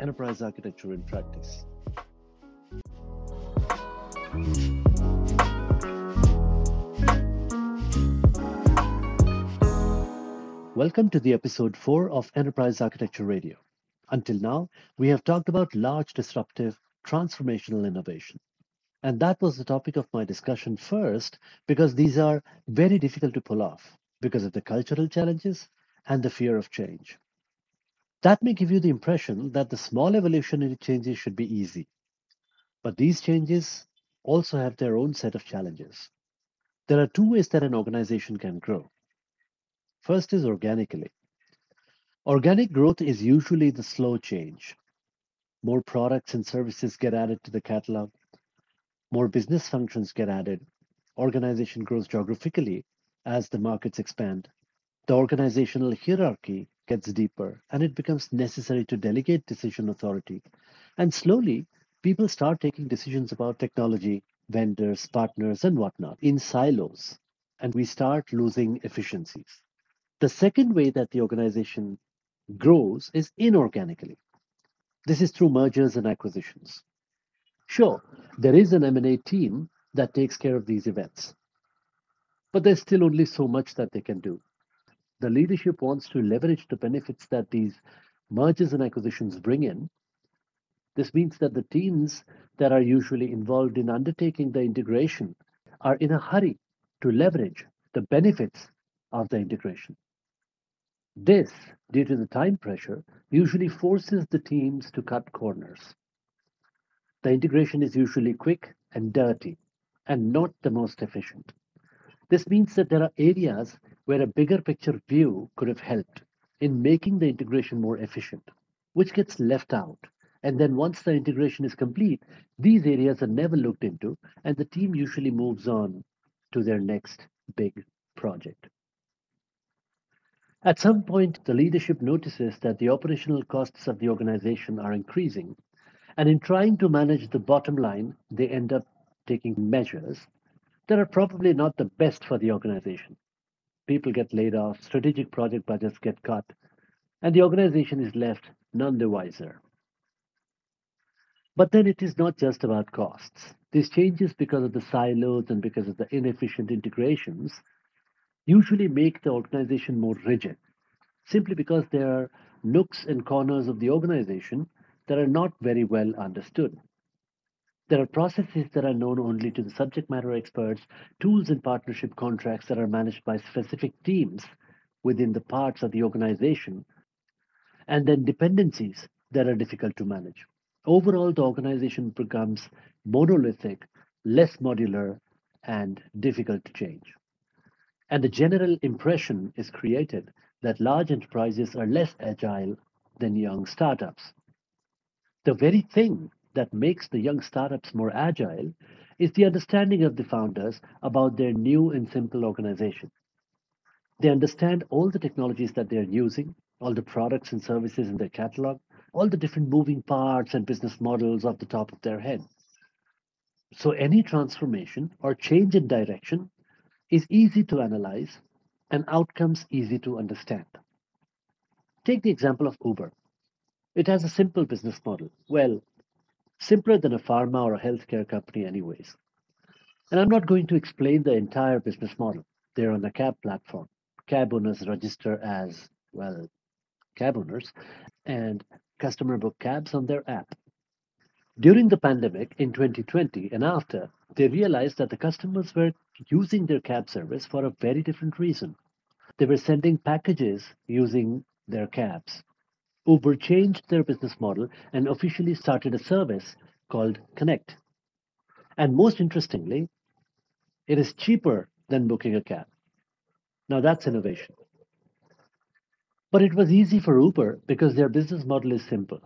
enterprise architecture in practice. Welcome to the episode 4 of Enterprise Architecture Radio. Until now, we have talked about large disruptive transformational innovation. And that was the topic of my discussion first, because these are very difficult to pull off because of the cultural challenges and the fear of change. That may give you the impression that the small evolutionary changes should be easy. But these changes also have their own set of challenges. There are two ways that an organization can grow. First is organically. Organic growth is usually the slow change. More products and services get added to the catalog, more business functions get added, organization grows geographically as the markets expand. The organizational hierarchy gets deeper and it becomes necessary to delegate decision authority. And slowly, people start taking decisions about technology, vendors, partners, and whatnot in silos. And we start losing efficiencies. The second way that the organization grows is inorganically. This is through mergers and acquisitions. Sure, there is an M&A team that takes care of these events. But there's still only so much that they can do the leadership wants to leverage the benefits that these mergers and acquisitions bring in. This means that the teams that are usually involved in undertaking the integration are in a hurry to leverage the benefits of the integration. This, due to the time pressure, usually forces the teams to cut corners. The integration is usually quick and dirty and not the most efficient. This means that there are areas where a bigger picture view could have helped in making the integration more efficient, which gets left out. And then once the integration is complete, these areas are never looked into, and the team usually moves on to their next big project. At some point, the leadership notices that the operational costs of the organization are increasing, and in trying to manage the bottom line, they end up taking measures that are probably not the best for the organization. People get laid off, strategic project budgets get cut, and the organization is left none the wiser. But then it is not just about costs. These changes, because of the silos and because of the inefficient integrations, usually make the organization more rigid, simply because there are nooks and corners of the organization that are not very well understood. There are processes that are known only to the subject matter experts, tools and partnership contracts that are managed by specific teams within the parts of the organization, and then dependencies that are difficult to manage. Overall, the organization becomes monolithic, less modular, and difficult to change. And the general impression is created that large enterprises are less agile than young startups. The very thing that makes the young startups more agile is the understanding of the founders about their new and simple organization. They understand all the technologies that they're using, all the products and services in their catalog, all the different moving parts and business models off the top of their head. So any transformation or change in direction is easy to analyze and outcomes easy to understand. Take the example of Uber. It has a simple business model. Well, simpler than a pharma or a healthcare company, anyways. And I'm not going to explain the entire business model. They're on a cab platform. Cab owners register as, well, cab owners, and customer book cabs on their app. During the pandemic in 2020 and after, they realized that the customers were using their cab service for a very different reason. They were sending packages using their cabs. Uber changed their business model and officially started a service called Connect. And most interestingly, it is cheaper than booking a cab. Now that's innovation. But it was easy for Uber because their business model is simple.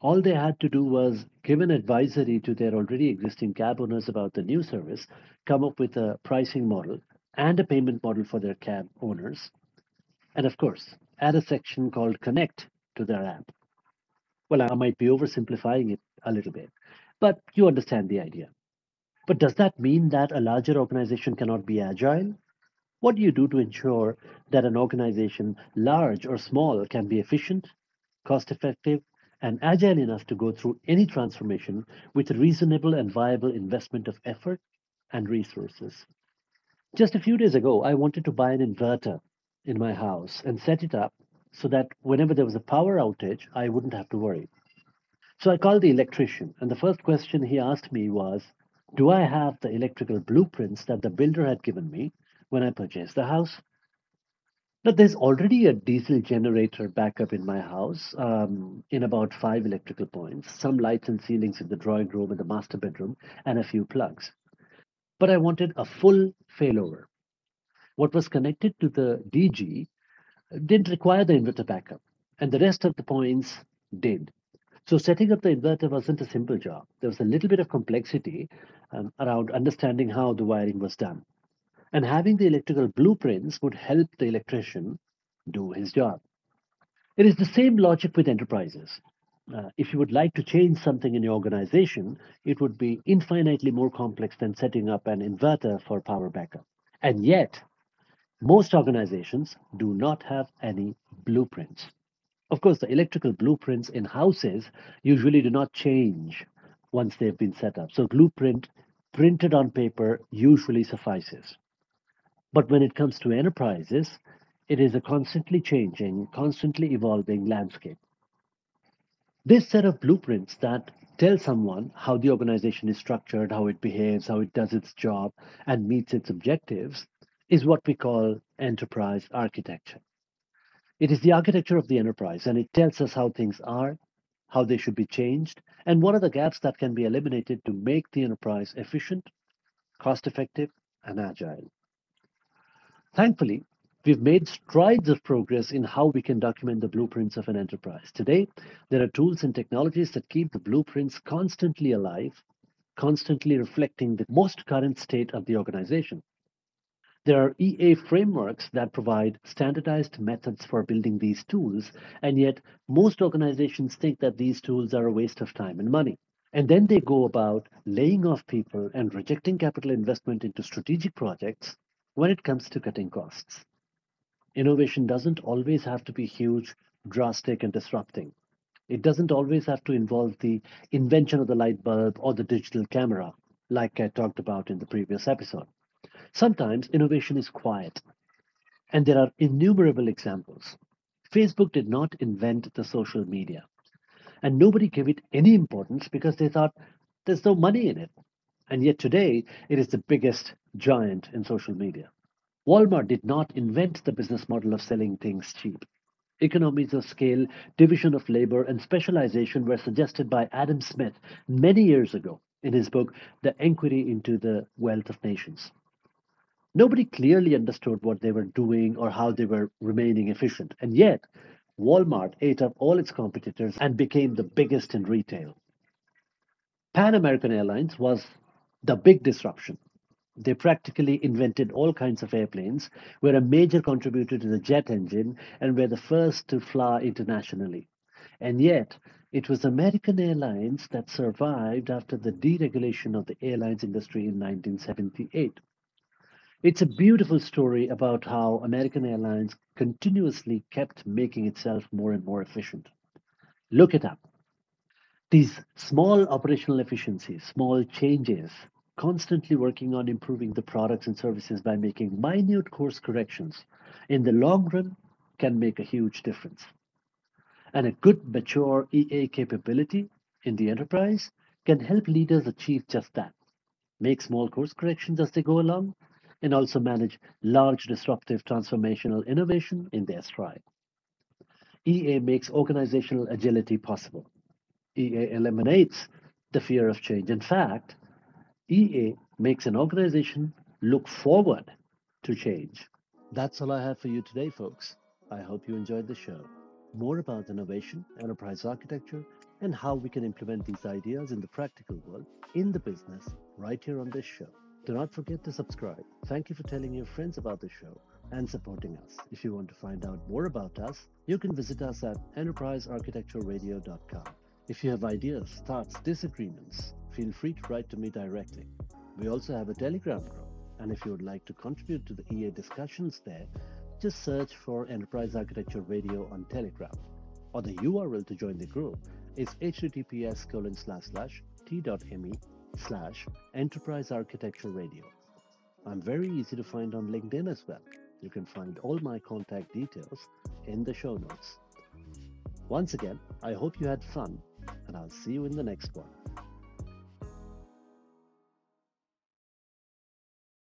All they had to do was give an advisory to their already existing cab owners about the new service, come up with a pricing model and a payment model for their cab owners, and of course, add a section called Connect to their app. Well, I might be oversimplifying it a little bit, but you understand the idea. But does that mean that a larger organization cannot be agile? What do you do to ensure that an organization, large or small, can be efficient, cost effective, and agile enough to go through any transformation with a reasonable and viable investment of effort and resources? Just a few days ago, I wanted to buy an inverter in my house and set it up so that whenever there was a power outage, I wouldn't have to worry. So I called the electrician, and the first question he asked me was Do I have the electrical blueprints that the builder had given me when I purchased the house? Now, there's already a diesel generator backup in my house um, in about five electrical points, some lights and ceilings in the drawing room and the master bedroom, and a few plugs. But I wanted a full failover. What was connected to the DG didn't require the inverter backup, and the rest of the points did. So setting up the inverter wasn't a simple job. There was a little bit of complexity um, around understanding how the wiring was done. And having the electrical blueprints would help the electrician do his job. It is the same logic with enterprises. Uh, if you would like to change something in your organization, it would be infinitely more complex than setting up an inverter for power backup. And yet, most organizations do not have any blueprints. Of course, the electrical blueprints in houses usually do not change once they've been set up. So, blueprint printed on paper usually suffices. But when it comes to enterprises, it is a constantly changing, constantly evolving landscape. This set of blueprints that tell someone how the organization is structured, how it behaves, how it does its job, and meets its objectives is what we call enterprise architecture. It is the architecture of the enterprise, and it tells us how things are, how they should be changed, and what are the gaps that can be eliminated to make the enterprise efficient, cost effective, and agile. Thankfully, we've made strides of progress in how we can document the blueprints of an enterprise. Today, there are tools and technologies that keep the blueprints constantly alive, constantly reflecting the most current state of the organization. There are EA frameworks that provide standardized methods for building these tools, and yet most organizations think that these tools are a waste of time and money. And then they go about laying off people and rejecting capital investment into strategic projects when it comes to cutting costs. Innovation doesn't always have to be huge, drastic, and disrupting. It doesn't always have to involve the invention of the light bulb or the digital camera, like I talked about in the previous episode. Sometimes innovation is quiet, and there are innumerable examples. Facebook did not invent the social media, and nobody gave it any importance because they thought there's no money in it. And yet today, it is the biggest giant in social media. Walmart did not invent the business model of selling things cheap. Economies of scale, division of labor, and specialization were suggested by Adam Smith many years ago in his book, The Enquiry into the Wealth of Nations. Nobody clearly understood what they were doing or how they were remaining efficient. And yet, Walmart ate up all its competitors and became the biggest in retail. Pan American Airlines was the big disruption. They practically invented all kinds of airplanes, were a major contributor to the jet engine, and were the first to fly internationally. And yet, it was American Airlines that survived after the deregulation of the airlines industry in 1978. It's a beautiful story about how American Airlines continuously kept making itself more and more efficient. Look it up. These small operational efficiencies, small changes, constantly working on improving the products and services by making minute course corrections, in the long run can make a huge difference. And a good, mature EA capability in the enterprise can help leaders achieve just that. Make small course corrections as they go along, and also manage large disruptive transformational innovation in their stride. EA makes organizational agility possible. EA eliminates the fear of change. In fact, EA makes an organization look forward to change. That's all I have for you today, folks. I hope you enjoyed the show. more about innovation, enterprise architecture, and how we can implement these ideas in the practical world, in the business, right here on this show. Do not forget to subscribe. Thank you for telling your friends about the show and supporting us. If you want to find out more about us, you can visit us at enterprisearchitectureradio.com. If you have ideas, thoughts, disagreements, feel free to write to me directly. We also have a Telegram group, and if you would like to contribute to the EA discussions there, just search for Enterprise Architecture Radio on Telegram. Or the URL to join the group is https colon slash slash t.me slash enterprise architecture radio. I'm very easy to find on LinkedIn as well. You can find all my contact details in the show notes. Once again, I hope you had fun, and I'll see you in the next one.